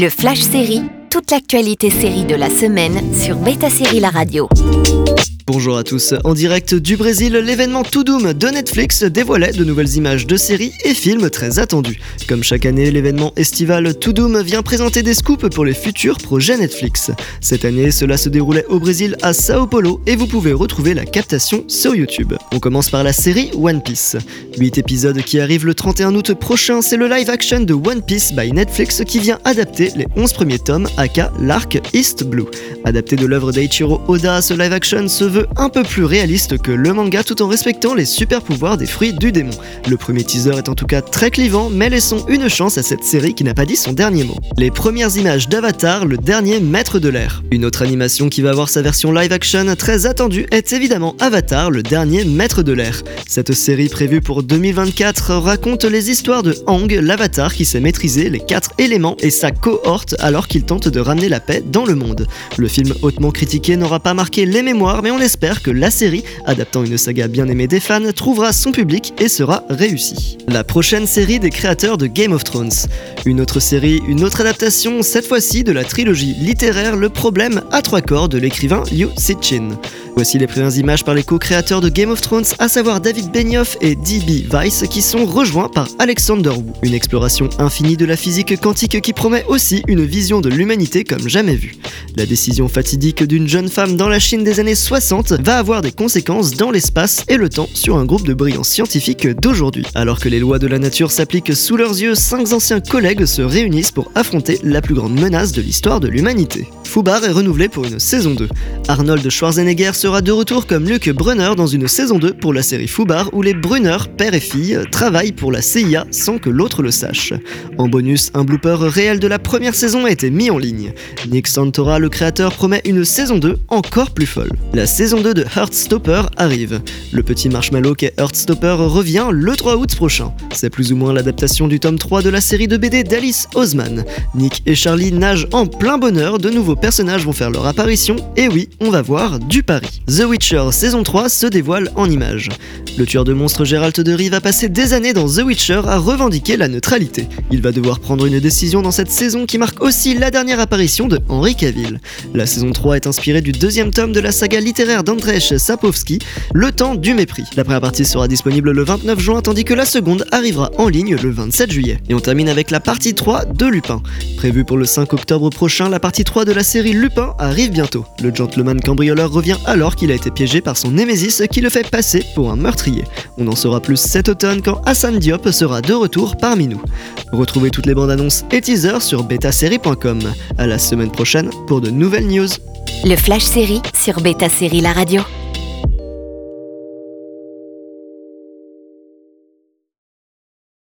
Le Flash Série, toute l'actualité série de la semaine sur Beta Série La Radio. Bonjour à tous. En direct du Brésil, l'événement To Doom de Netflix dévoilait de nouvelles images de séries et films très attendus. Comme chaque année, l'événement estival To Doom vient présenter des scoops pour les futurs projets Netflix. Cette année, cela se déroulait au Brésil à Sao Paulo et vous pouvez retrouver la captation sur YouTube. On commence par la série One Piece. 8 épisodes qui arrivent le 31 août prochain, c'est le live action de One Piece by Netflix qui vient adapter les 11 premiers tomes aka l'arc East Blue. Adapté de l'œuvre d'Eiichiro Oda, ce live action se veut un peu plus réaliste que le manga tout en respectant les super pouvoirs des fruits du démon. Le premier teaser est en tout cas très clivant, mais laissons une chance à cette série qui n'a pas dit son dernier mot. Les premières images d'Avatar, le dernier maître de l'air. Une autre animation qui va avoir sa version live action très attendue est évidemment Avatar, le dernier maître de l'air. Cette série prévue pour 2024 raconte les histoires de Hang, l'avatar qui sait maîtriser les quatre éléments et sa cohorte alors qu'il tente de ramener la paix dans le monde. Le film hautement critiqué n'aura pas marqué les mémoires, mais on espère que la série, adaptant une saga bien aimée des fans, trouvera son public et sera réussie. La prochaine série des créateurs de Game of Thrones. Une autre série, une autre adaptation, cette fois-ci de la trilogie littéraire Le problème à trois corps de l'écrivain Liu Cixin. Voici les premières images par les co-créateurs de Game of Thrones, à savoir David Benioff et D.B. Weiss, qui sont rejoints par Alexander Wu. Une exploration infinie de la physique quantique qui promet aussi une vision de l'humanité comme jamais vue. La décision fatidique d'une jeune femme dans la Chine des années 60 va avoir des conséquences dans l'espace et le temps sur un groupe de brillants scientifiques d'aujourd'hui. Alors que les lois de la nature s'appliquent sous leurs yeux, cinq anciens collègues se réunissent pour affronter la plus grande menace de l'histoire de l'humanité. Fubar est renouvelé pour une saison 2. Arnold Schwarzenegger sera de retour comme Luke Brunner dans une saison 2 pour la série Fubar où les Brunner, père et fille, travaillent pour la CIA sans que l'autre le sache. En bonus, un blooper réel de la première saison a été mis en ligne. Nick Santora, le créateur, promet une saison 2 encore plus folle. La saison 2 de Heartstopper arrive. Le petit marshmallow qu'est Heartstopper revient le 3 août prochain. C'est plus ou moins l'adaptation du tome 3 de la série de BD d'Alice Osman. Nick et Charlie nagent en plein bonheur, de nouveaux personnages vont faire leur apparition, et oui, on va voir du pari. The Witcher saison 3 se dévoile en images. Le tueur de monstres Geralt de Rivia va passer des années dans The Witcher à revendiquer la neutralité. Il va devoir prendre une décision dans cette saison qui marque aussi la dernière apparition de Henry Cavill. La saison 3 est inspirée du deuxième tome de la saga littéraire d'Andrzej Sapowski, Le temps du mépris. La première partie sera disponible le 29 juin tandis que la seconde arrivera en ligne le 27 juillet. Et on termine avec la partie 3 de Lupin. Prévue pour le 5 octobre prochain, la partie 3 de la série Lupin arrive bientôt. Le gentleman cambrioleur revient alors qu'il a été piégé par son némésis qui le fait passer pour un meurtrier. On en saura plus cet automne quand Hassan Diop sera de retour parmi nous. Retrouvez toutes les bandes annonces et teasers sur betasérie.com. À la semaine prochaine pour de nouvelles news. Le Flash Série sur Beta Série La Radio.